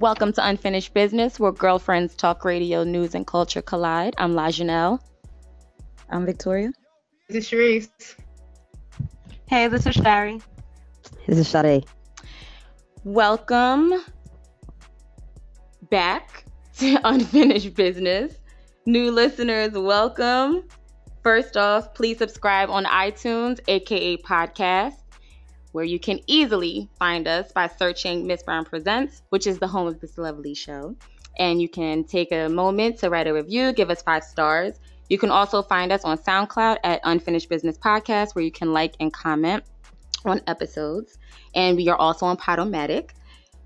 Welcome to Unfinished Business, where girlfriends talk radio, news, and culture collide. I'm La Janelle. I'm Victoria. This is Sharice. Hey, this is Shari. This is Sade. Welcome back to Unfinished Business. New listeners, welcome. First off, please subscribe on iTunes, aka podcast, where you can easily find us by searching Miss Brown Presents, which is the home of this lovely show. And you can take a moment to write a review, give us five stars. You can also find us on SoundCloud at Unfinished Business Podcast, where you can like and comment on episodes. And we are also on Podomatic.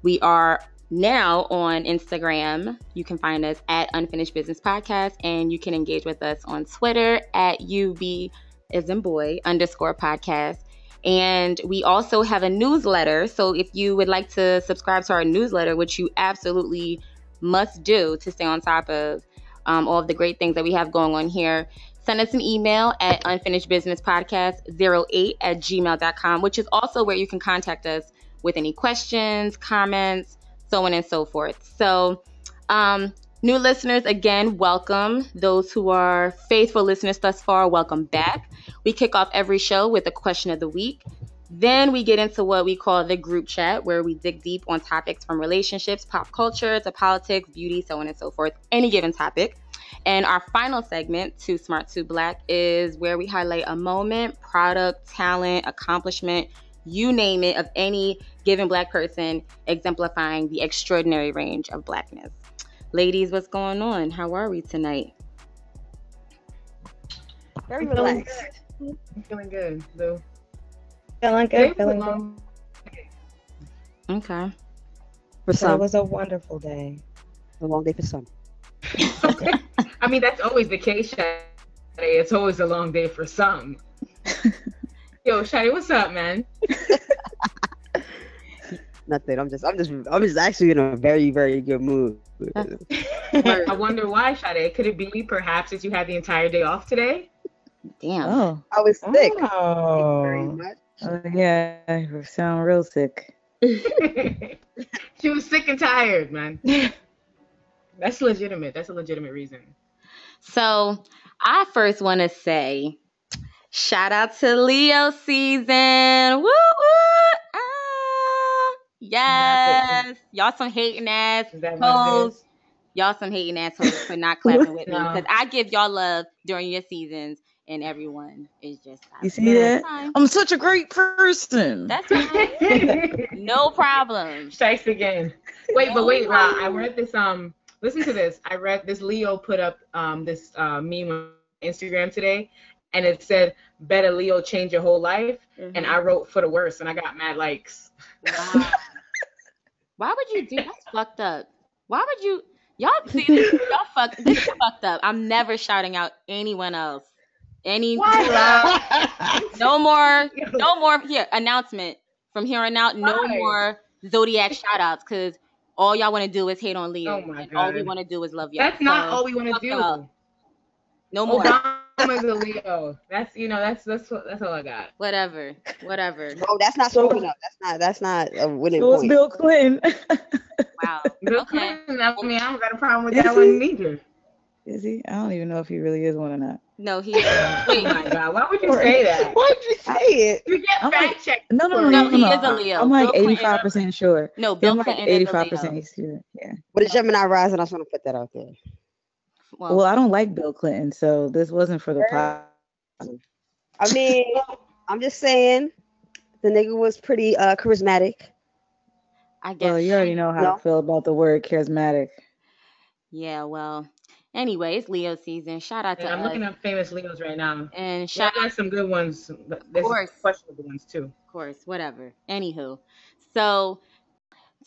We are now on Instagram. You can find us at Unfinished Business Podcast, and you can engage with us on Twitter at UB as in boy underscore podcast. And we also have a newsletter. So if you would like to subscribe to our newsletter, which you absolutely must do to stay on top of um, all of the great things that we have going on here, send us an email at unfinishedbusinesspodcast08 at gmail.com, which is also where you can contact us with any questions, comments, so on and so forth. So, um, new listeners, again, welcome. Those who are faithful listeners thus far, welcome back. We kick off every show with a question of the week. Then we get into what we call the group chat, where we dig deep on topics from relationships, pop culture, to politics, beauty, so on and so forth, any given topic. And our final segment, Too Smart, Too Black, is where we highlight a moment, product, talent, accomplishment, you name it, of any given black person, exemplifying the extraordinary range of blackness. Ladies, what's going on? How are we tonight? Very relaxed. I'm feeling good, though. Feeling Today good, feeling good. Okay. For So it was a wonderful day. a long day for some. I mean, that's always the case, Shadi. It's always a long day for some. Yo, Shadi, what's up, man? Nothing. I'm just, I'm just, I'm just actually in a very, very good mood. I wonder why, Shadi. Could it be perhaps that you had the entire day off today? Damn. Oh. I was sick. Thank you very Oh. much. oh yeah, you sound real sick. she was sick and tired, man. That's legitimate. That's a legitimate reason. So I first want to say, shout out to Leo season. Woo woo! Yes, y'all some hating ass Is that what it hoes. Y'all some hating assholes for not clapping with me because I give y'all love during your seasons, and everyone is just. You see that? That's. I'm such a great person. That's fine. No problem. Strikes again. Wait, but wait, La, I read this. Um, listen to this. I read this. Leo put up um this uh, meme on Instagram today, and it said, "Better Leo change your whole life." And I wrote for the worst, and I got mad likes. Wow. Why would you do that's fucked up? Why would you y'all see this, y'all fuck this is fucked up. I'm never shouting out anyone else. Any no more no more here announcement from here on out no Why? more zodiac shout outs because all y'all want to do is hate on Leo. Oh my and all we want to do is love y'all. That's not all we want to do. y'all. No more. Obama's a Leo. That's you know that's that's that's all I got. Whatever. Whatever. No, that's not So- strong enough. That's not, that's not a winning So it's point. Bill Clinton. Wow. Bill Okay. Clinton, I mean, I don't got a problem with Is that he? one either. Is he? I don't even know if he really is one or not. No, he Oh wait. my God, why would you say that? Why'd you say it? You get I'm like- fact checked. No, no, no, No, no, he no. is a Leo. I'm like 85% sure. No, Bill I'm like Clinton is 85% Leo. sure. Yeah. But a Gemini rising, I just want to put that out there. Well, Well, I don't like Bill Clinton, so this wasn't for the pot. I mean, I'm just saying, the nigga was pretty uh, charismatic. I guess Well, you already know how No. I feel about the word charismatic. Yeah, well, anyway, it's Leo season. Shout out to And I'm us. looking up famous Leos right now. and Yeah, shout out, some good ones, but there's course. questionable ones too. of course, whatever. Anywho, so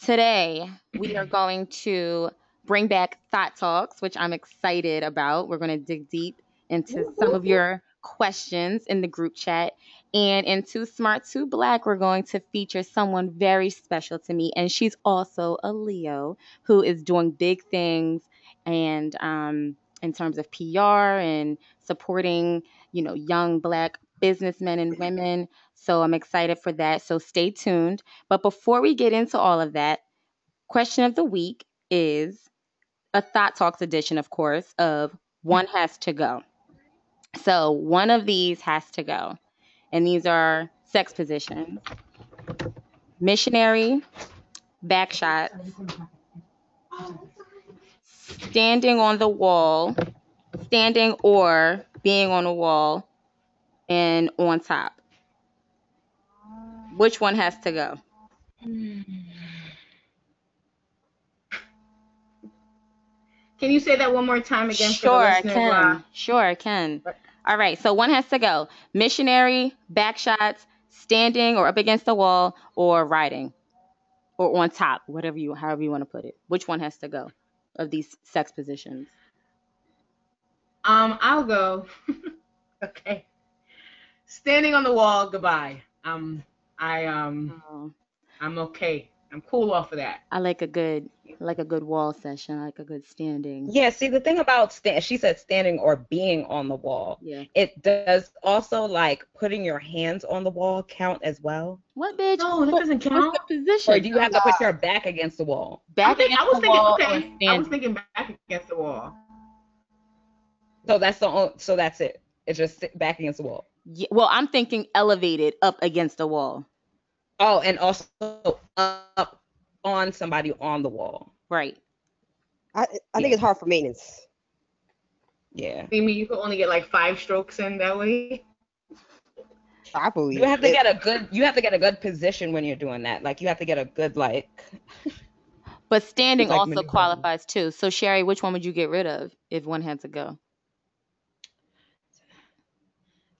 today we are going to bring back THOTalks, which I'm excited about. We're going to dig deep into some of your questions in the group chat. And in Too Smart, Too Black, we're going to feature someone very special to me. And she's also a Leo who is doing big things and um, in terms of PR and supporting, you know, young black businessmen and women. So I'm excited for that. So stay tuned. But before we get into all of that, question of the week is a THOTalks edition, of course, of One mm-hmm. Has to Go. So one of these has to go. And these are sex positions missionary, back shots, standing on the wall, standing or being on a wall, and on top. Which one has to go? Hmm. Can you say that one more time again Sure, for the I can. Rob? Sure, I can. All right, so one has to go. Missionary, back shots, standing or up against the wall, or riding, or on top, whatever you, however you want to put it. Which one has to go of these sex positions? Um, I'll go. okay. Standing on the wall, goodbye. Um, I um, Oh, I'm okay. I'm cool off of that. I like a good, like a good wall session. I like a good standing. Yeah, see the thing about stand she said standing or being on the wall. Yeah. It does also like putting your hands on the wall count as well. What bitch? No, that What- doesn't What's count. the position? Or do you have to put your back against the wall? back I, think, against I was the thinking, wall okay. I was thinking back against the wall. So that's the only, so that's it. It's just sit back against the wall. Yeah, well, I'm thinking elevated up against the wall. Oh, and also up on somebody on the wall. Right. I I think it's hard for maintenance. Yeah. You mean you could only get like five strokes in that way? I believe You have to it. get a good you have to get a good position when you're doing that. Like you have to get a good like But standing like also maneuvering. qualifies too. So Sherry, which one would you get rid of if one had to go?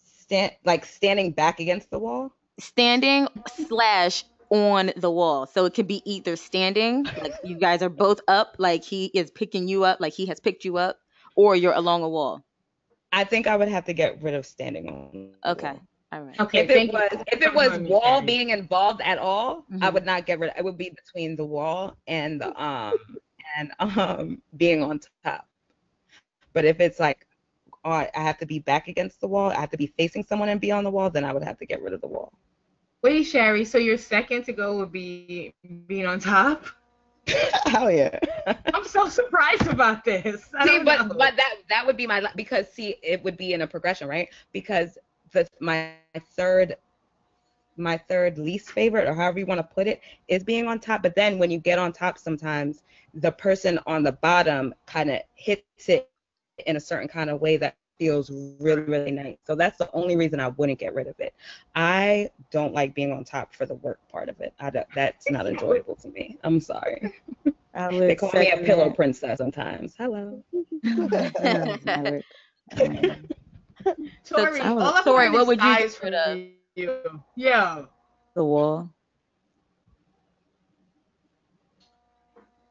stand like standing back against the wall. Standing slash on the wall. So it could be either standing, like you guys are both up, like he is picking you up, like he has picked you up, or you're along a wall. I think I would have to get rid of standing on. Okay. wall. All right. Okay, if it thank you. was if it was wall being involved at all, I Mhm. would not get rid. Of, It would be between the wall and the um and um being on top. But if it's like, oh, I have to be back against the wall, I have to be facing someone and be on the wall, then I would have to get rid of the wall. Wait, Sherry. So your second to go would be being on top. Hell yeah. I'm so surprised about this. I see, don't but know. but that that would be my because see it would be in a progression, right? Because the my third my third least favorite or however you want to put it is being on top. But then when you get on top, sometimes the person on the bottom kind of hits it in a certain kind of way that feels really really nice. So that's the only reason I wouldn't get rid of it. I don't like being on top for the work part of it. I don't, that's not enjoyable to me. I'm sorry. I would They call me a second pillow that. princess sometimes. Hello. That would- um, Tori, I all Tori, what would you disguise get rid of? you. Yeah. the wall.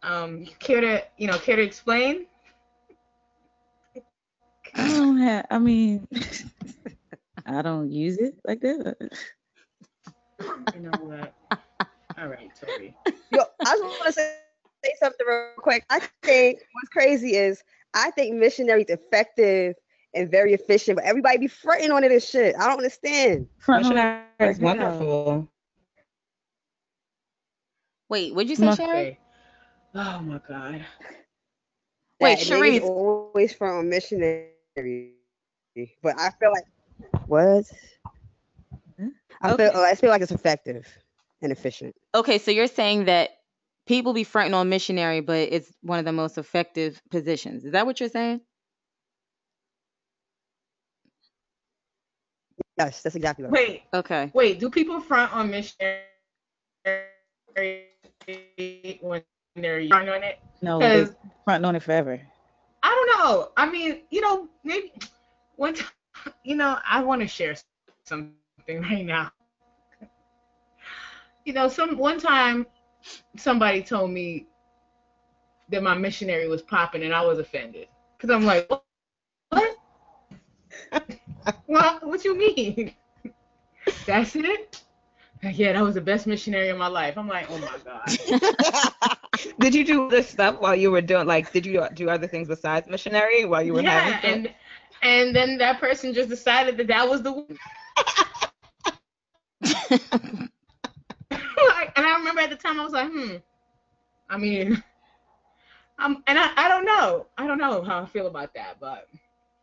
Um, care to you know care to explain? I don't have. I mean, I don't use it like that. You know what? All right, Tori. Yo, I just want to say, say something real quick. I think what's crazy is I think missionary's effective and very efficient, but everybody be fronting on it and shit. I don't understand. Missionary is wonderful. Wait, what'd you say, Must Sherry? Okay. Oh my God. Wait, that always front on missionary, but I feel like what? Hmm? I Okay. feel I feel like it's effective and efficient. Okay, so you're saying that people be fronting on missionary, but it's one of the most effective positions. Is that what you're saying? Yes, that's exactly right. Wait, Okay. wait. Do people front on missionary when they're young on it? No, Because they front on it forever. I know. I mean, you know, maybe one time, you know, I want to share something right now. You know, some one time somebody told me that my missionary was popping and I was offended. Cuz I'm like, "What? what? What you mean? That's it? Yeah, that was the best missionary of my life. I'm like, "Oh my god." Did you do this stuff while you were doing like did you do other things besides missionary while you were yeah, and and then that person just decided that that was the like, and I remember at the time I was like, hmm, I mean, um, and I, I don't know. I don't know how I feel about that, but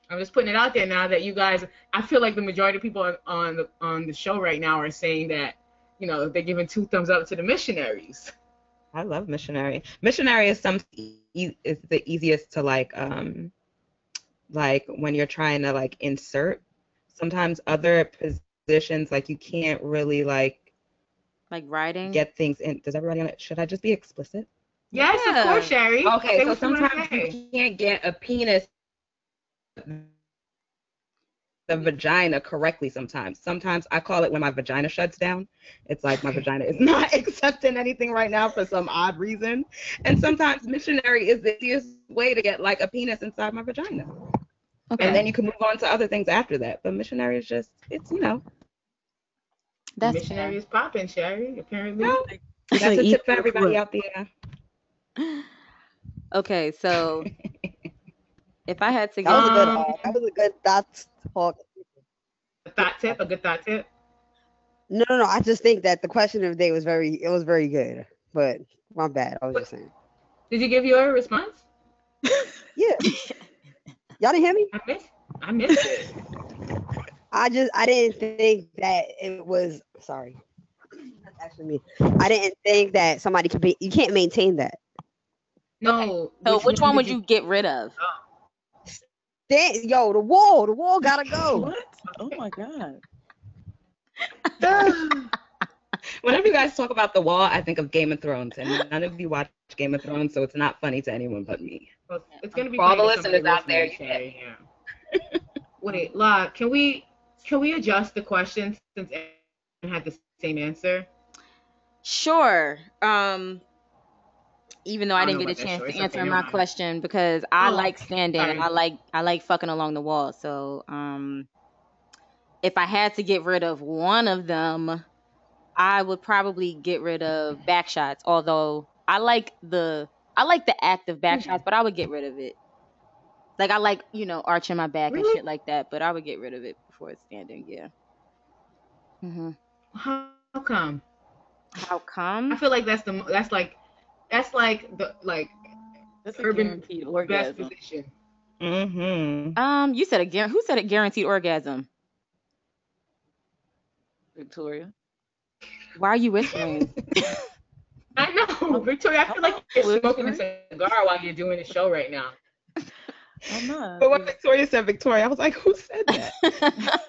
I'm just putting it out there now that you guys. I feel like the majority of people on on the on the show right now are saying that, you know, they're giving two thumbs up to the missionaries. I love missionary. Missionary is some e- is the easiest to like um like when you're trying to like insert. Sometimes other positions like you can't really like Like writing. get things in. Does everybody on it? Should I just be explicit? Yes, Yeah. of course, Sherry. Okay, Say so what you wanna sometimes you can't get a penis the vagina correctly sometimes. Sometimes I call it when my vagina shuts down. It's like my vagina is not accepting anything right now for some odd reason. And sometimes missionary is the easiest way to get like a penis inside my vagina. okay. And then you can move on to other things after that. But missionary is just it's you know That's missionary is popping, Sherry. Apparently. well, that's like a tip for everybody foot. out there. Okay, so if I had to That was a good. Um, Uh, that was a good thought talk. A thought tip, a good thought tip. No, no, no. I just think that the question of the day was very. It was very good. But my bad. I was just saying. Did you give your response? Yeah. Y'all didn't hear me? I missed. I missed it. I just I didn't think that it was sorry. That's actually me. I didn't think that somebody could be you can't maintain that. No. so which, one would did you get rid of? Oh. Then yo, the wall, the wall gotta go. What? Oh my god. Whenever you guys talk about the wall, I think of Game of Thrones, and none of you watch Game of Thrones, so it's not funny to anyone but me. Well, it's gonna be For all the funny to somebody listeners out there, listening, Yeah. Wait, La, can we can we adjust the question since everyone had the same answer? Sure. Um, even though I, I didn't get a chance to answer my question because I Oh, like standing sorry. I like I like fucking along the wall. So um, if I had to get rid of one of them, I would probably get rid of back shots. Although I like the I like the act of back Mhm. shots, but I would get rid of it. Like I like you know arching my back and shit like that, but I would get rid of it before it's standing. Yeah. hmm How come? How come? I feel like that's the that's like that's like the like That's a Urban guaranteed best orgasm. position. Mm-hmm. Um, you said a guar- who said a guaranteed orgasm? Victoria. Why are you whispering? I know, Victoria. I feel like you're Whispering? smoking a cigar while you're doing the show right now. I'm not. But when Victoria said Victoria, I was like, who said that?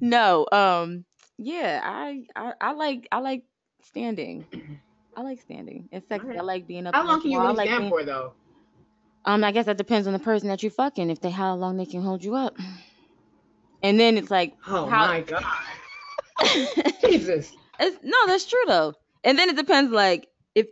no, um, yeah, I, I I like I like standing. I like standing. It's sexy. I like being up. How long can you really like stand being- for though? Um, I guess that depends on the person that you're fucking. If they how long they can hold you up, and then it's like, Oh How- my god, Jesus! it's, no, that's true though. And then it depends, like if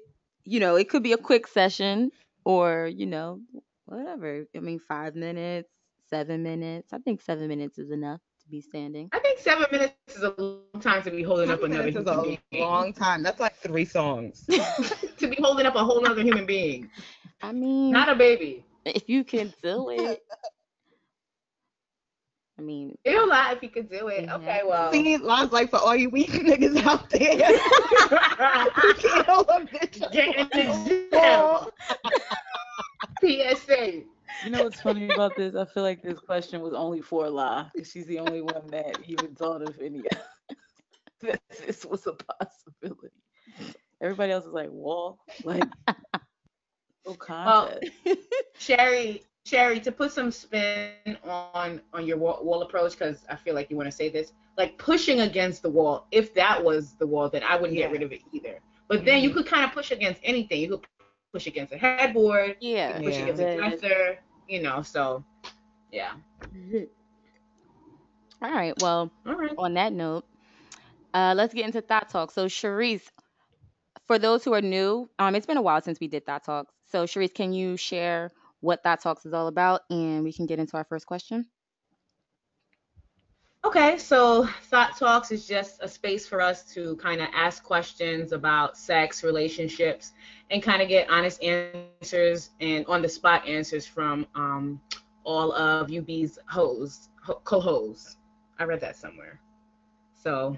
you know, it could be a quick session or you know, whatever. I mean, five minutes, seven minutes. I think seven minutes is enough to be standing. I think seven minutes is a long time to be holding up another This is a being. long time. That's like three songs. to be holding up a whole other human being, I mean, not a baby. if you can do it. I mean, It'll lie if you could do it. Yeah. Okay, well. See, Lons like for all you weak niggas out there. you can't hold a bitch. Get in the gym. PSA. You know what's funny about this? I feel like this question was only for La. She's the only one that even thought of any that this was a possibility. Everybody else is like wall, like no concept. Sherry, Sherry, to put some spin on on your wall, wall approach, because I feel like you want to say this, like pushing against the wall. If that was the wall, then I wouldn't Yeah. get rid of it either. But then you mm-hmm. could kind of push against anything. You could push against a headboard, you yeah. could push Yeah. against a Bed. dresser, you know. So, yeah. All right. Well, All right. on that note, uh, let's get into THOTalk. So, Sharice, for those who are new, um, it's been a while since we did THOTalks. So, Sharice, can you share what THOTalks is all about, and we can get into our first question? Okay, so THOTalks is just a space for us to kind of ask questions about sex, relationships, and kind of get honest answers and on the spot answers from um, all of UB's hoes, ho- co-hosts. I read that somewhere. So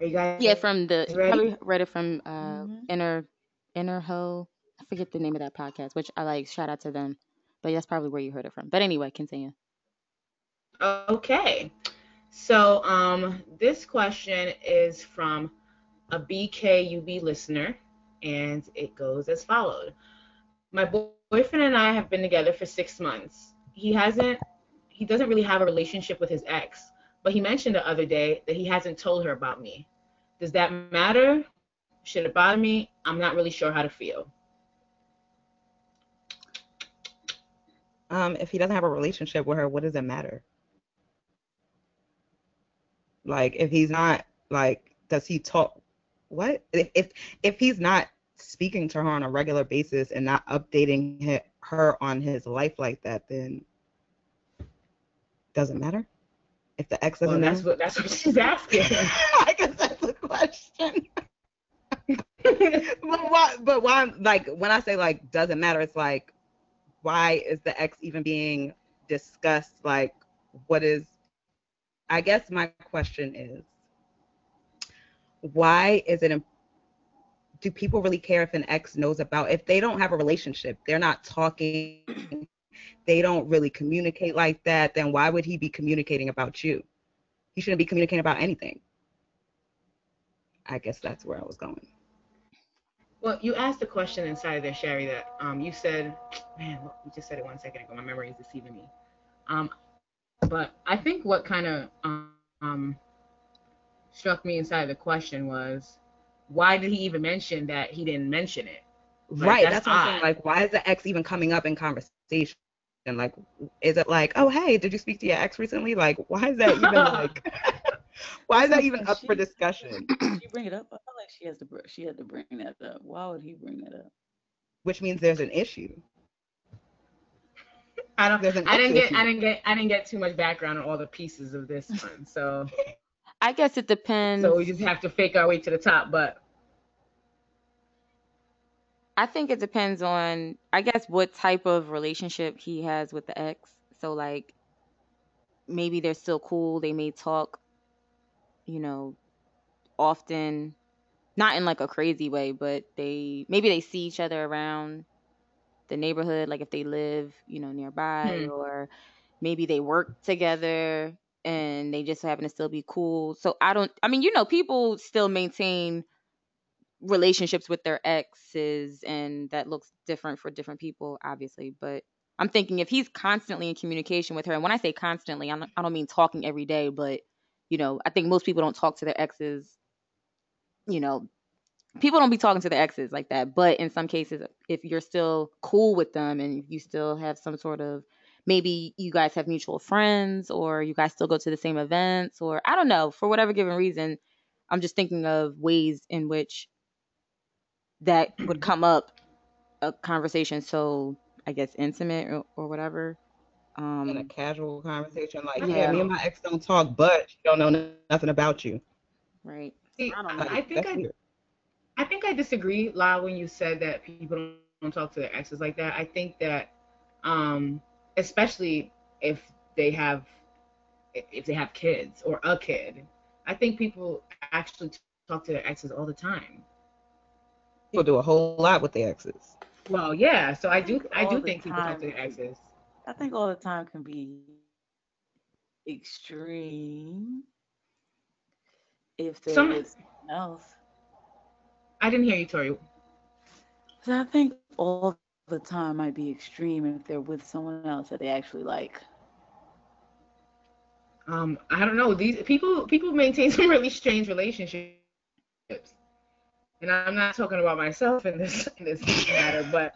Are you guys? Yeah, from the Ready? probably read it from uh Mhm. Inner Inner Ho. I forget the name of that podcast, which I like. Shout out to them. But that's probably where you heard it from. But anyway, continue. Okay. So um, this question is from a BKUB listener, and it goes as followed. My boyfriend and I have been together for six months. He hasn't, he doesn't really have a relationship with his ex, but he mentioned the other day that he hasn't told her about me. Does that matter? Should it bother me? I'm not really sure how to feel. Um, if he doesn't have a relationship with her, what does it matter? Like, if he's not like, does he talk? What if if if he's not speaking to her on a regular basis and not updating he- her on his life like that, then doesn't matter. If the ex doesn't that's what that's what she's asking. I guess that's the question. but why? But why? Like when I say like doesn't matter, it's like why is the ex even being discussed? Like what is? I guess my question is why is it? Do people really care if an ex knows about if they don't have a relationship? They're not talking. They don't really communicate like that. Then why would he be communicating about you? He shouldn't be communicating about anything. I guess that's where I was going. Well, you asked a question inside there, Sherry, that um, you said, man, you just said it one second ago. My memory is deceiving me. Um, but I think what kind of um, um, struck me inside the question was, why did he even mention that he didn't mention it? Like, right. that's That's, what I'm saying. Like, why is the ex even coming up in conversation? And like, is it like, oh hey, did you speak to your ex recently? Like, why is that even like? why is that even up for discussion? She bring it up. I feel like she has to. She had to bring that up. Why would he bring that up? Which means there's an issue. I don't. There's an I didn't ex get. I didn't get. I didn't get too much background on all the pieces of this one. So, I guess it depends. so we just have to fake our way to the top. But I think it depends on, I guess, what type of relationship he has with the ex. So, like, maybe they're still cool. They may talk, you know, often, not in like a crazy way, but they maybe they see each other around the neighborhood, like if they live, you know, nearby, Hmm. or maybe they work together and they just happen to still be cool. So, I don't, I mean, you know, people still maintain relationships with their exes and that looks different for different people obviously but i'm thinking if he's constantly in communication with her and when i say constantly I'm, i don't mean talking every day but you know i think most people don't talk to their exes you know people don't be talking to their exes like that but in some cases if you're still cool with them and you still have some sort of maybe you guys have mutual friends or you guys still go to the same events or i don't know for whatever given reason i'm just thinking of ways in which that would come up a conversation so I guess intimate or, or whatever. In a Um, casual conversation, like, Yeah. yeah, me and my ex don't talk, but she don't know nothing about you. right. see, I don't know. I think that's I weird. I think I disagree, La, when you said that people don't, don't talk to their exes like that. I think that, um, especially if they have, if they have kids or a kid, I think people actually talk to their exes all the time. People do a whole lot with their exes. Well, yeah. So I do, I do the think people talk to their exes. I think all the time can be extreme if there Some- is else. I didn't hear you, Tori. I think all the time might be extreme if they're with someone else that they actually like. Um, I don't know. These people, people maintain some really strange relationships, and I'm not talking about myself in this in this matter, but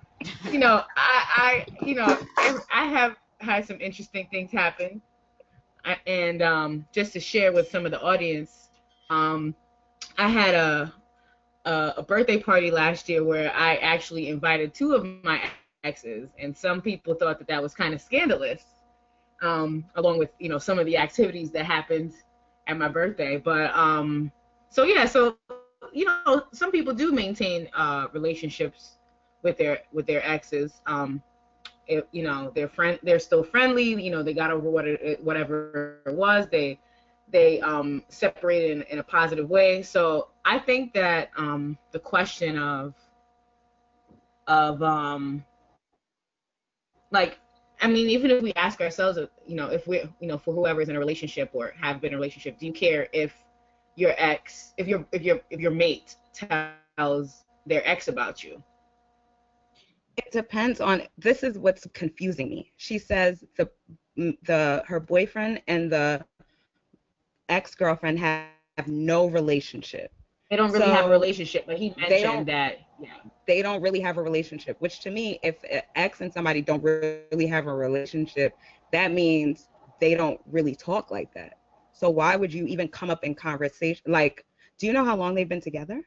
you know, I, I, you know, I, I have had some interesting things happen, I, and um, just to share with some of the audience, um, I had a, a a birthday party last year where I actually invited two of my exes, and some people thought that that was kind of scandalous, um, along with you know some of the activities that happened at my birthday. But um, so yeah, so you know, some people do maintain uh, relationships with their with their exes. Um, if, you know, they're friend, they're still friendly. You know, they got over what it, whatever it was. They they um, separated in, in a positive way. So I think that um, the question of of um, like I mean, even if we ask ourselves, you know, if we're, you know, for whoever's in a relationship or have been in a relationship, do you care if your ex, if your, if your, if your mate tells their ex about you? It depends on. This is what's confusing me. She says the the her boyfriend and the ex girlfriend have, have no relationship. They don't really So, have a relationship, but he they don't- mentioned that. Yeah. they don't really have a relationship which to me if an ex and somebody don't really have a relationship that means they don't really talk like that so why would you even come up in conversation like do you know how long they've been together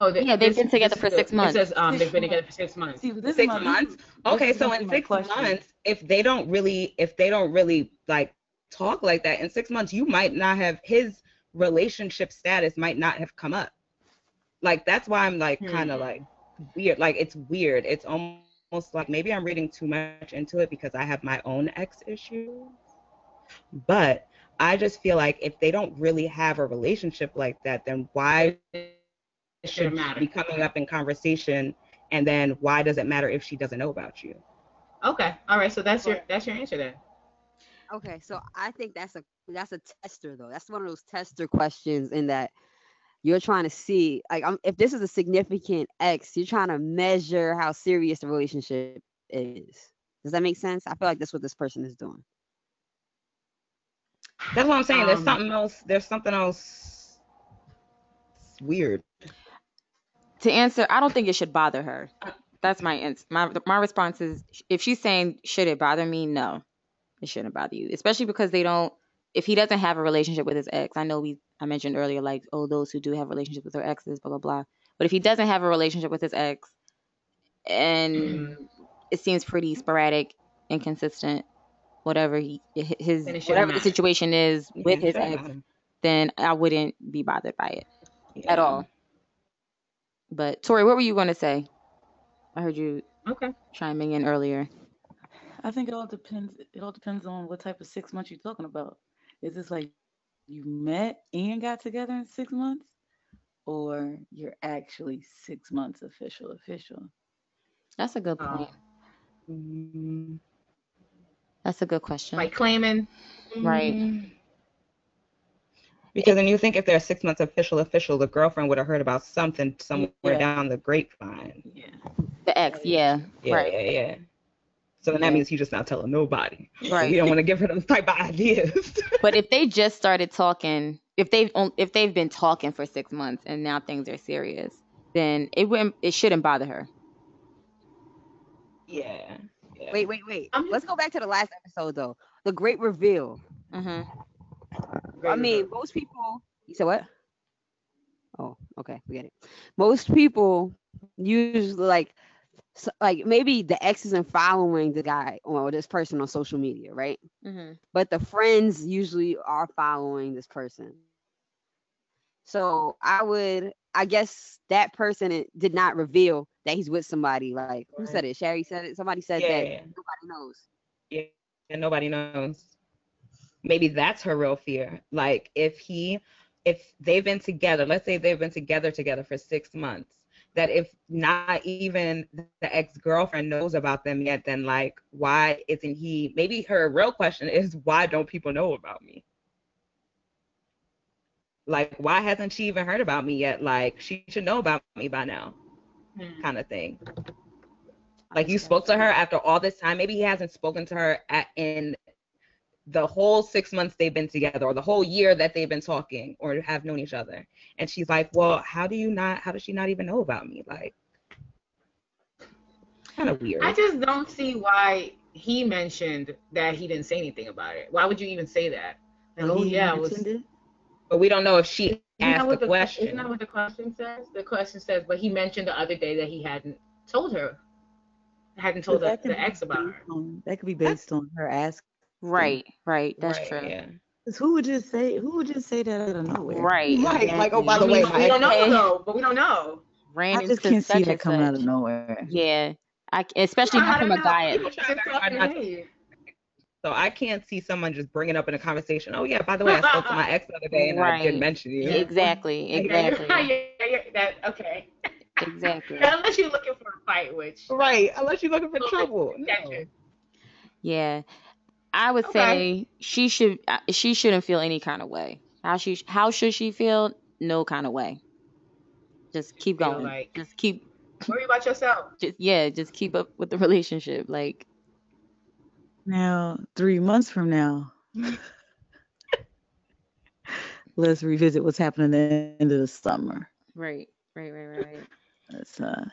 Oh, the- Yeah, they've this- been together for six months. It says um, Six they've been together months. for six months. See, this six my, months this okay so in six question. months if they don't really if they don't really like talk like that in six months you might not have his relationship status might not have come up like that's why i'm like kind of Hmm. like weird like it's weird it's almost like maybe i'm reading too much into it because i have my own ex issues but i just feel like if they don't really have a relationship like that then why should be coming up in conversation and then why does it matter if she doesn't know about you Okay. All right. So that's your that's your answer then. Okay, so I think that's a that's a tester though. That's one of those tester questions in that you're trying to see like um, if this is a significant X, you're trying to measure how serious the relationship is. Does that make sense? I feel like that's what this person is doing. That's what I'm saying. There's Um, something else. There's something else it's weird. To answer, I don't think it should bother her. That's my ans- my my response is if she's saying should it bother me? No, it shouldn't bother you, especially because they don't. If he doesn't have a relationship with his ex, I know we I mentioned earlier like oh those who do have relationships with their exes blah blah blah. But if he doesn't have a relationship with his ex, and it seems pretty sporadic, inconsistent, whatever he his Then it shouldn't whatever the situation is with his ex, matter. then I wouldn't be bothered by it at all. But Tori, what were you going to say? I heard you Okay. chiming in earlier. I think it all depends. It all depends on what type of six months you're talking about. Is this like you met and got together in six months, or you're actually six months official official? That's a good Um, point. Mm, That's a good question. Like claiming. Right. mm. Because then you think if they're six months official official, the girlfriend would have heard about something somewhere Yeah. down the grapevine. Yeah. the ex, yeah, Yeah, right, yeah, yeah. So then that means he's just not telling nobody. So right. we don't want to give her those type of ideas. but if they just started talking, if they've on- if they've been talking for six months and now things are serious, then it wouldn't it shouldn't bother her. yeah. yeah. Wait, wait, wait. I'm- Let's go back to the last episode though. The great reveal. hmm I mean, most people. You said what? Oh, okay, we get it. Most people usually like, s like maybe the ex isn't following the guy or this person on social media, right? hmm But the friends usually are following this person. So I would, I guess that person did not reveal that he's with somebody. Like who said it? Sherry said it. Somebody said that yeah. nobody knows. Yeah, and nobody knows. Maybe that's her real fear. Like if he, if they've been together, let's say they've been together together for six months, that if not even the ex-girlfriend knows about them yet, then like why isn't he? Maybe her real question is why don't people know about me? Like why hasn't she even heard about me yet? Like she should know about me by now, Hmm. kind of thing. Like you spoke to her after all this time. Maybe he hasn't spoken to her at, in the whole six months they've been together, or the whole year that they've been talking, or have known each other. And she's like, "Well, how do you not? How does she not even know about me? Like, kind of weird." I just don't see why he mentioned that he didn't say anything about it. Why would you even say that? Like, oh, oh He yeah, it was. it? but we don't know if she Isn't asked what the question. Isn't that what the question says? The question says, but he mentioned the other day that he hadn't told her, hadn't told the, That could the ex about her. on- that could be based on her ask. Right, right. That's Right, true. Yeah. Because who would just say who would just say that out of nowhere? Right. Right. Like, oh, by the way, but my we don't know ex- though. But we don't know. Ran I just can't see such that and coming out of nowhere. Yeah, I c- especially not from a you guy. know? People just talking Not- hey. So I can't see someone just bringing up in a conversation. Oh yeah, by the way, I spoke to my ex the other day and I didn't mention you. Exactly. Exactly. yeah, yeah, that okay. Exactly. Unless you're looking for a fight, which Right, unless you're looking for trouble. No. Yeah. I would Okay. say she should uh, she shouldn't feel any kind of way. How she how should she feel? No kind of way. Just keep Feel going. like- Just keep worry about yourself. just yeah, just keep up with the relationship. Like Now, three months from now, let's revisit what's happening at the end of the summer. right, right, right, right, right. That's uh,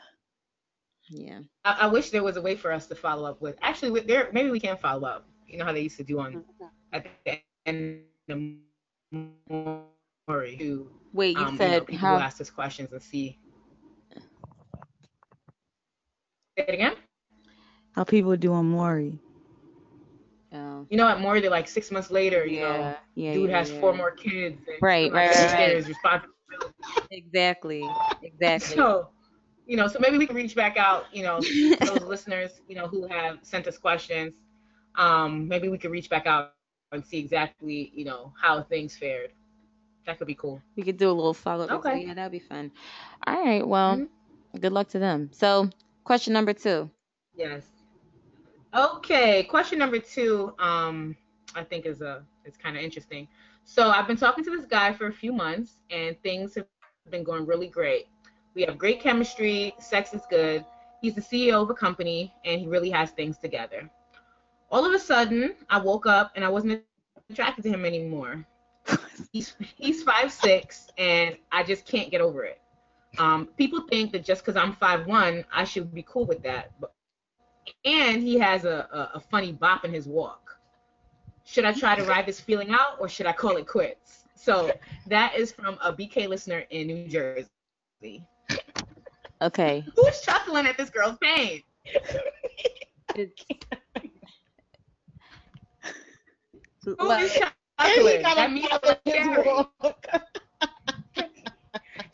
Yeah. I, I wish there was a way for us to follow up with. Actually, with there maybe we can follow up. You know how they used to do on at the end of Maury to Wait, you um, you know, said people how who asked us questions and see. Say it again. how people do on Maury. oh, You know, at Maury, they're like six months later. You know, yeah, yeah, dude yeah, has yeah. four more kids. And Right, right, right, right. His responsibility. Exactly. Exactly. So, you know, so maybe we can reach back out. You know, those listeners, you know, who have sent us questions. Um, maybe we could reach back out and see exactly, you know, how things fared. That could be cool. We could do a little follow up. Okay. Yeah, that'd be fun. All right. Well, Mhm. good luck to them. So, question number two. Yes. Okay, question number two, um, I think is a is kind of interesting. So I've been talking to this guy for a few months, and things have been going really great. We have great chemistry, sex is good. He's the CEO of a company, and he really has things together. All of a sudden, I woke up and I wasn't attracted to him anymore. He's he's five six, and I just can't get over it. Um, people think that just because I'm five one, I should be cool with that, but and he has a, a, a funny bop in his walk. Should I try to ride this feeling out or should I call it quits? So that is from a BK listener in New Jersey. Okay. Who is chuckling at this girl's pain? It's, Who Well, is And chuckling? he got That means bop it's in his scary. walk.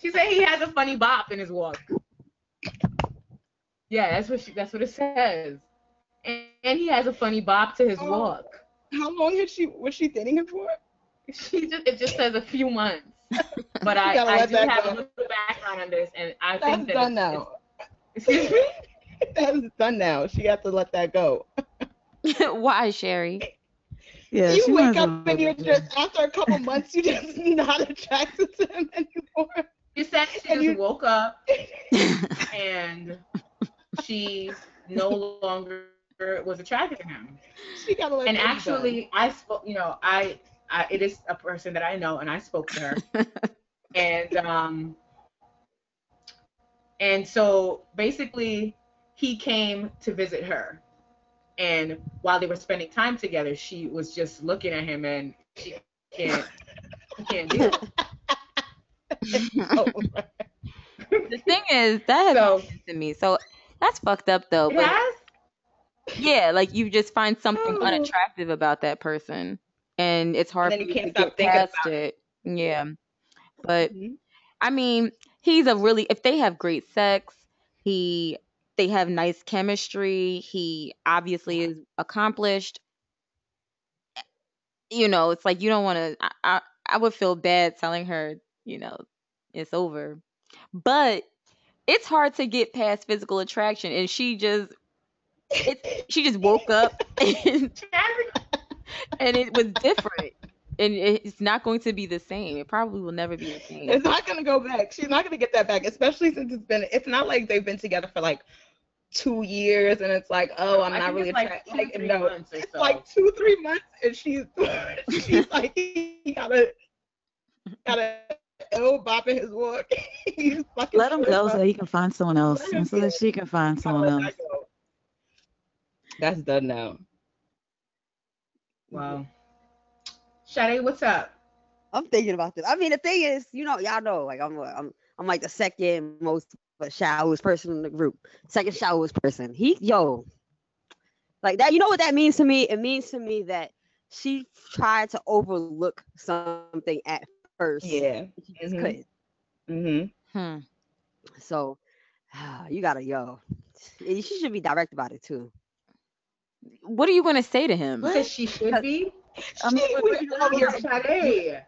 She said he has a funny bop in his walk. Yeah, that's what she, that's what it says. And, and he has a funny bop to his Oh. walk. How long had she was she dating him for? She just it just says a few months. But I, I do have go. a little background on this, and I That's think that done it's- now. it's- excuse me. That's done now. She got to let that go. why, Sherry? Yeah, she you wake up and you're just after a couple months you're just not attracted to him anymore. She said she And just you- woke up and she no longer was attracted to him. She got to let And that go. actually, I spoke. You know, I, I it is a person that I know, and I spoke to her, and um, and so basically, he came to visit her, and while they were spending time together, she was just looking at him, and she can't, she can't deal. Oh, the thing is, that has So- to me. So that's fucked up though. It But has. yeah, like you just find something Oh. unattractive about that person, and it's hard then for you you can't to get past about it. Yeah, but Mhm. I mean, he's a really if they have great sex, he they have nice chemistry. He obviously is accomplished. You know, it's like you don't want to. I, I I would feel bad telling her, you know, it's over, but it's hard to get past physical attraction, and she just it she just woke up and, and it was different. And it's not going to be the same. It probably will never be the same. It's not gonna go back. She's not gonna get that back, especially since it's been. It's not like they've been together for like two years, and it's like, oh, I'm I not really it's like attracted. Like, no, months or it's like two, three months, and she's she's like, he got a got a ill bopping his walk. Let him go so he can find someone else, and so that she can find someone else. That's done now. Wow. Sade, what's up? I'm thinking about this. I mean, the thing is, you know, y'all know, like I'm, I'm, I'm like the second most showers person in the group. Second showers person. He, yo, like that. You know what that means to me? It means to me that she tried to overlook something at first. Yeah. and She just Mhm. couldn't. Mm-hmm. Hmm. So, you gotta yo. and She should be direct about it too. What are you gonna say to him? Because she should be. I mean, Shit, but- we over here, Sade.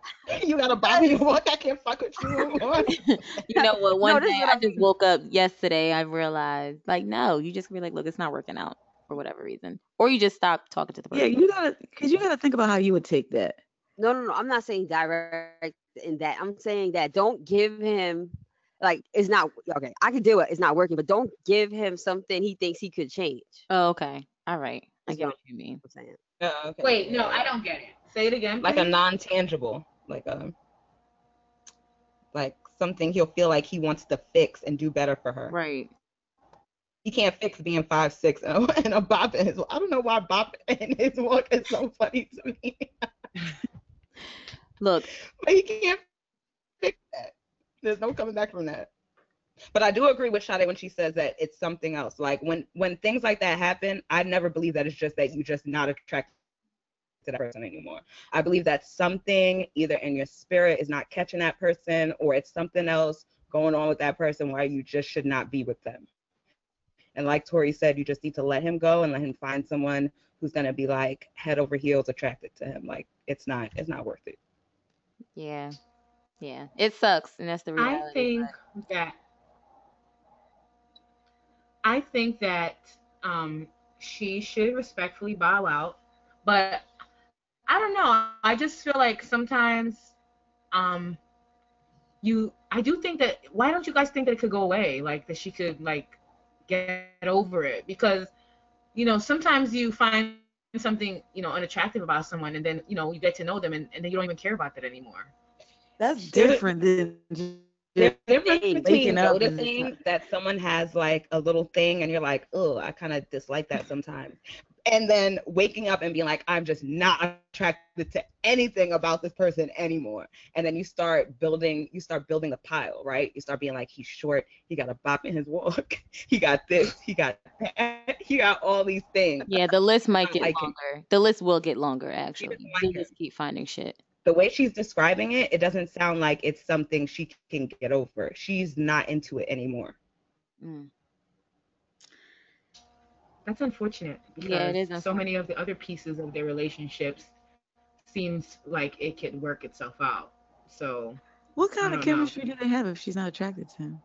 You got a body of work. I can't fuck with you. You know what? One this is day what I I just woke up yesterday. I realized, like, no, you just be like, look, it's not working out for whatever reason, or you just stop talking to the person. yeah, you gotta, cause you gotta think about how you would take that. No, no, no. I'm not saying direct in that. I'm saying that don't give him like it's not okay. I can do it. It's not working, but don't give him something he thinks he could change. Oh, okay, all right, I That's get what what you mean. I'm saying. Oh, okay. Wait, no, I don't get it. Say it again. Like a non-tangible, like a, like something he'll feel like he wants to fix and do better for her. Right. He can't fix being five six and a, and a bop in his. I don't know why bop in his walk is so funny to me, Look, but he can't fix that. There's no coming back from that. But I do agree with Sade when she says that it's something else. Like when when things like that happen, I never believe that it's just that you just not attracted to that person anymore. I believe that something either in your spirit is not catching that person or it's something else going on with that person where you just should not be with them. And like Tori said, you just need to let him go and let him find someone who's gonna be like head over heels attracted to him. Like it's not it's not worth it. yeah, yeah, it sucks, and that's the reality. I think that I think that um, she should respectfully bow out, but I don't know. I just feel like sometimes um, you. I do think that. Why don't you guys think that it could go away? Like that she could like get over it because you know sometimes you find something you know unattractive about someone and then you know you get to know them and, and then you don't even care about that anymore. That's different than just There's a difference Hey, between waking up and it's noticing that someone has like a little thing and you're like, oh, I kind of dislike that sometimes. And then waking up and being like, I'm just not attracted to anything about this person anymore. And then you start building, you start building a pile, right? You start being like, he's short, he got a bop in his walk, he got this, he got that, he got all these things. Yeah, the list might get like it. longer. The list will get longer, actually. You'll just keep finding shit. The way she's describing it, it doesn't sound like it's something she can get over. She's not into it anymore. Mm. That's unfortunate because Yeah, it is so many of the other pieces of their relationships seems like it could work itself out. So, what kind of don't know. chemistry do they have if she's not attracted to him?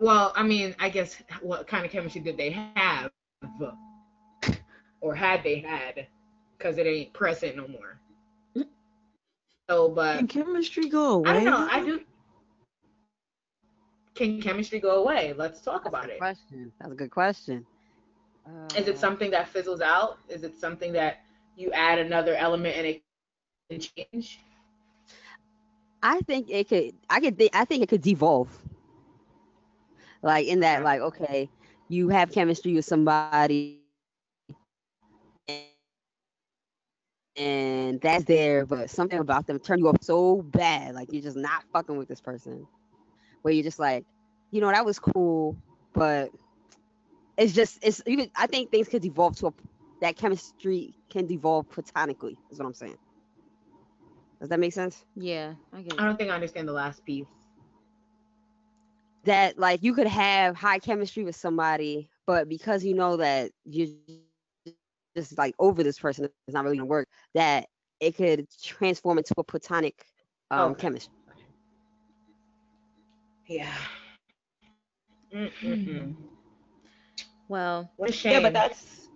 well, I mean, I guess what kind of chemistry did they have, or had they had, because it ain't present no more. So, but Can chemistry go away? I don't know. I do. Can chemistry go away? Let's talk That's about it. Question. That's a good question. Is it Uh, something that fizzles out? Is it something that you add another element and it can change? I think it could. I could. Think, I think it could devolve. Like in that, like okay, you have chemistry with somebody, and that's there, but something about them turn you off so bad, like you're just not fucking with this person. Where you're just like, you know, that was cool, but it's just it's. You could, I think things could devolve to a that chemistry can devolve platonically. Is what I'm saying. Does that make sense? Yeah, I get I don't think I understand the last piece. that like you could have high chemistry with somebody, but because you know that you're just like over this person, it's not really gonna work. That it could transform into a platonic um, Okay. chemistry. Yeah. Mm-mm-mm. Well, What a shame. Yeah, but that's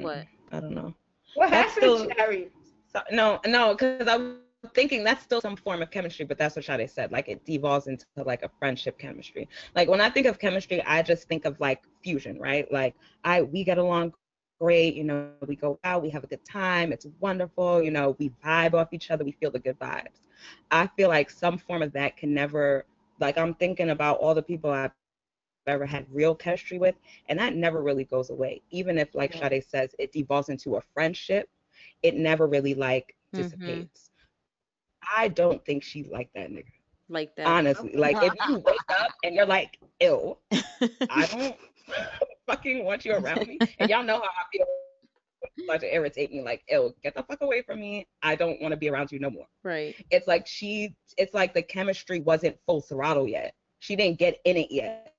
What? I don't know. what that's happened, still- Sherry? So, no, no, because I was thinking that's still some form of chemistry, but that's what Sade said. Like it devolves into like a friendship chemistry. Like when I think of chemistry, I just think of like fusion, right? Like I we get along great, you know, we go out, we have a good time, it's wonderful, you know, we vibe off each other, we feel the good vibes. I feel like some form of that can never like I'm thinking about all the people I've ever had real chemistry with, and that never really goes away. Even if, like Yeah. Sade says, it devolves into a friendship, it never really like Mhm. dissipates. I don't think she like that nigga. like that. Honestly, like if you wake up and you're like, ill, I don't fucking want you around me. And y'all know how I feel. Like to irritate me, like, ill, get the fuck away from me. I don't want to be around you no more. right. It's like she, it's like the chemistry wasn't full throttle yet. She didn't get in it yet.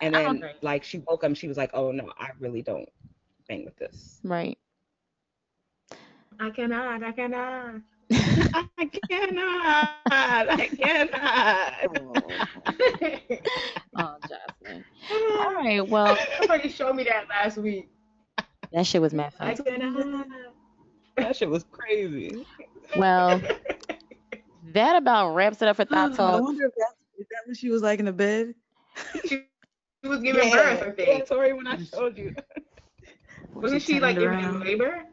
And then like she woke up and she was like, oh no, I really don't bang with this. Right. I cannot. I cannot. I cannot. I cannot. Oh. oh, Jocelyn. All right. Well, Somebody showed me that last week. that shit was mad I fun. cannot. that shit was crazy. Well, that about wraps it up for Thought I wonder if that's is that what she was like in the bed? She was giving birth, I Yeah, think. Tori, when I showed you. Wasn't she like turned giving labor?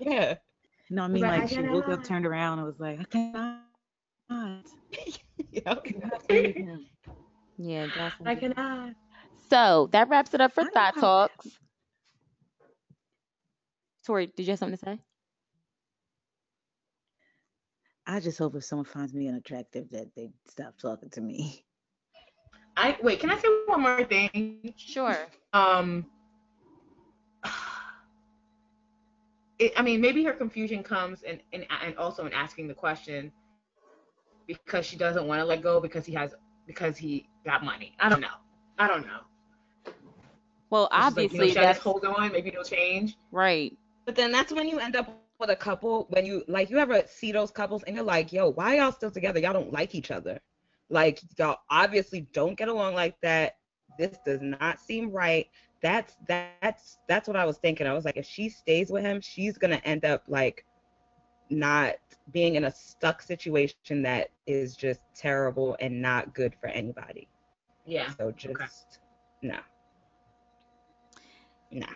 around? Labor? know what I mean like, like, I she woke up, turned around, and was like, I cannot. Yep. Yeah, Jocelyn. I cannot. So that wraps it up for Thought know. Talks. Tori, did you have something to say? I just hope if someone finds me unattractive that they stop talking to me. I wait. Can I say one more thing? Sure. Um. It, I mean, maybe her confusion comes and and and also in asking the question because she doesn't want to let go because he has because he got money. I don't know. I don't know. Well, It's just like, you know, obviously that's just hold on. Maybe it'll change. right. But then that's when you end up with a couple when you like you ever see those couples and you're like, yo, why y'all still together? Y'all don't like each other. Like y'all obviously don't get along like that. This does not seem right. That's that's that's what I was thinking. I was like, if she stays with him, she's gonna end up like not being in a stuck situation that is just terrible and not good for anybody. Yeah. So just no. No.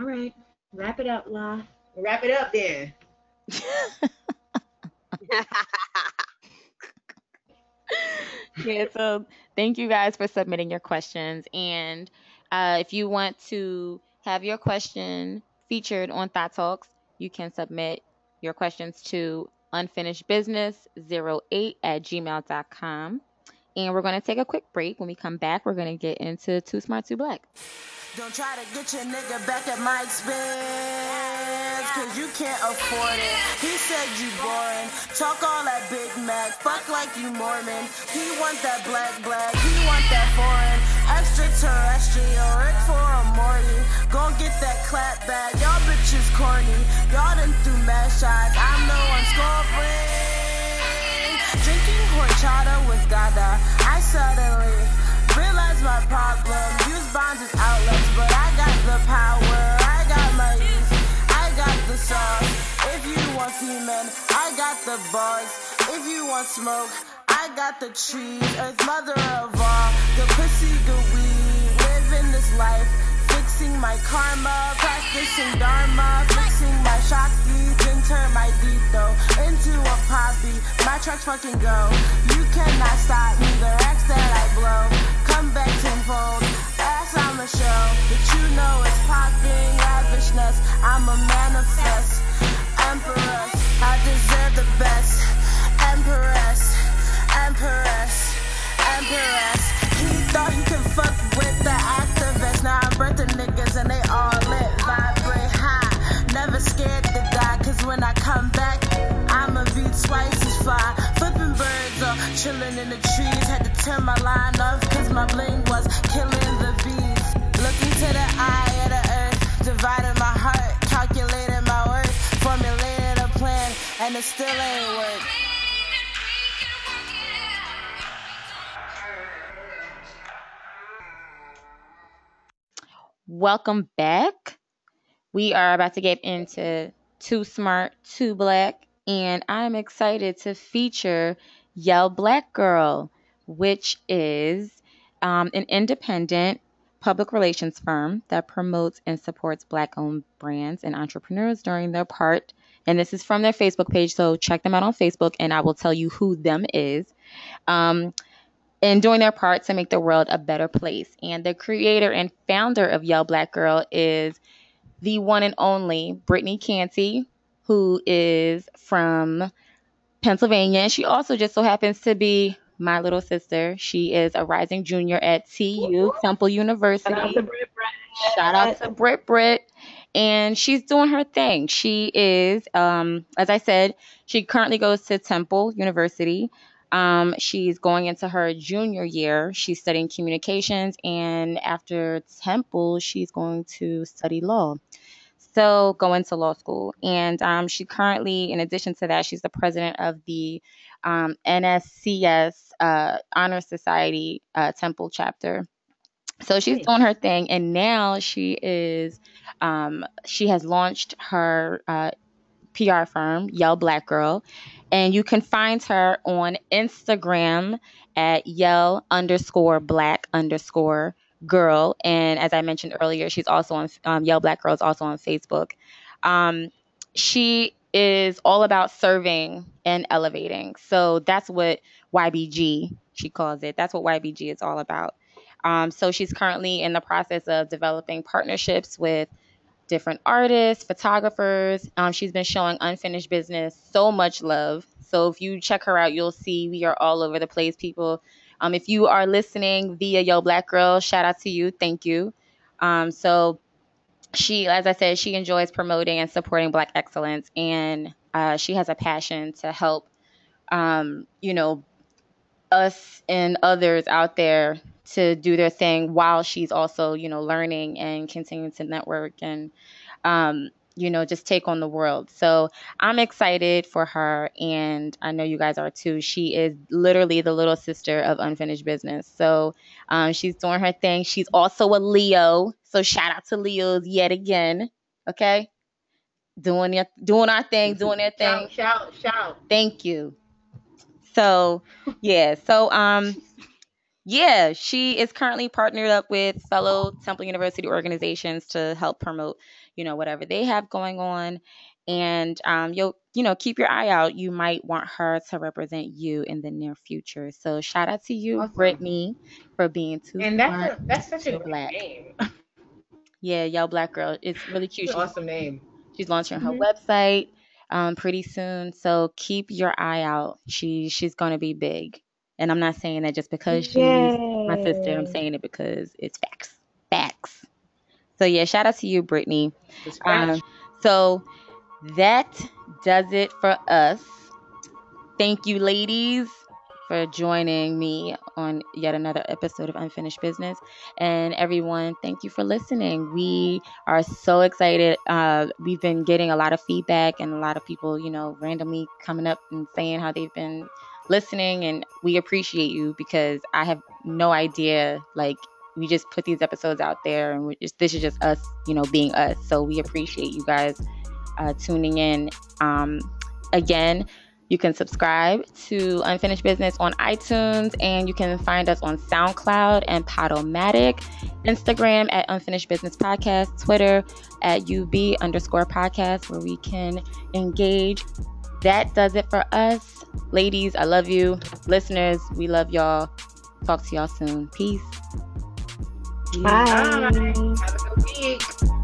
All right. Wrap it up, La. Wrap it up then. yeah, so thank you guys for submitting your questions. And uh, if you want to have your question featured on THOTalks, you can submit your questions to unfinishedbusiness08 at gmail.com. And we're going to take a quick break. When we come back, we're going to get into Too Smart, Too Black. Don't try to get your nigga back at my expense, cause you can't afford it. He said you boring. Talk all that Big Mac, fuck like you Mormon. He want that black black, he want that foreign. Extraterrestrial, Rick for a Morty. Gon' get that clap back. Y'all bitches corny. Y'all done threw mad shots. I'm no one scoring. Drinking horchata with Gada. I suddenly realized my problem. Use bonds as outlets, but I got the power. If you want female, I got the bars. If you want smoke, I got the trees. Earth mother of all. The pussy, good weed. Living this life. Fixing my karma. Practicing dharma. Fixing my shakti. Then turn my though into a poppy. My tracks fucking go. You cannot stop me. The racks that I blow. Come back tenfold. The show. But you know it's popping. Lavishness. I'm a manifest. Empress. I deserve the best. Empress. Empress. Empress. He thought he could fuck with the activists. Now I birth the niggas and they all lit. Vibrate high. Never scared to die. Cause when I come back, I'ma be twice as fly. Birds or chilling in the trees. Had to turn my line off cause my bling was killing the bees. Looking to the eye of the earth. Divided my heart. Calculated my worth. Formulated a plan. And it still ain't work. Welcome back. We are about to get into Too Smart, Too Black, and I'm excited to feature Yell Black Girl, which is um, an independent public relations firm that promotes and supports Black owned brands and entrepreneurs during their part. And this is from their Facebook page, so check them out on Facebook, and I will tell you who them is. Um, and doing their part to make the world a better place. And the creator and founder of Yell Black Girl is the one and only Brittani Canty, who is from Pennsylvania. And she also just so happens to be my little sister. She is a rising junior at TU, Temple University. Shout out to Brit Brit. And she's doing her thing. She is, um, as I said, she currently goes to Temple University. Um, she's going into her junior year. She's studying communications, and after Temple, she's going to study law. So, going to law school. And um, she currently, in addition to that, she's the president of the um, NSCS uh, Honor Society uh, Temple chapter. So she's doing her thing, and now she is, um, she has launched her uh, PR firm, Yell Black Girl, and you can find her on Instagram at Yell underscore Black underscore Girl, and as I mentioned earlier, she's also on um, Yell Black Girls, also on Facebook. Um, she is all about serving and elevating, so that's what YBG she calls it. That's what YBG is all about. Um, so she's currently in the process of developing partnerships with different artists, photographers. Um, she's been showing unfinished business so much love. So if you check her out, you'll see we are all over the place, people. Um, if you are listening via Yell Black Girl, shout out to you. Thank you. Um, so she, as I said, she enjoys promoting and supporting Black excellence, and uh, she has a passion to help, um, you know, us and others out there to do their thing while she's also, you know, learning and continuing to network and, um, you know, just take on the world. So I'm excited for her, and I know you guys are too. She is literally the little sister of Unfinished Business. So um, she's doing her thing. She's also a Leo. So shout out to Leos yet again. Okay, doing your, doing our thing, doing their thing. Shout, shout, shout. Thank you. So yeah, so um yeah, she is currently partnered up with fellow Temple University organizations to help promote, you know, whatever they have going on. And um, you'll, you know, keep your eye out. You might want her to represent you in the near future. So shout out to you, Awesome. Brittani, for being too And that's a, that's such a black. name. Yeah, y'all black girl. It's really cute. It's awesome name. She's launching her Mhm. website um, pretty soon, so keep your eye out. She she's gonna be big, and I'm not saying that just because she's my sister. I'm saying it because it's facts. So yeah, shout out to you, Brittani. Um, so that does it for us. Thank you, ladies, for joining me on yet another episode of Unfinished Business. And everyone, thank you for listening. We are so excited. Uh, we've been getting a lot of feedback and a lot of people, you know, randomly coming up and saying how they've been listening. And we appreciate you because I have no idea, like, we just put these episodes out there and just, this is just us, you know, being us. So we appreciate you guys uh, tuning in. Um, again, you can subscribe to Unfinished Business on iTunes and you can find us on SoundCloud and Podomatic, Instagram at Unfinished Business Podcast, Twitter at UB underscore podcast, where we can engage. That does it for us. Ladies, I love you. Listeners, we love y'all. Talk to y'all soon. Peace. Bye. Have a good week.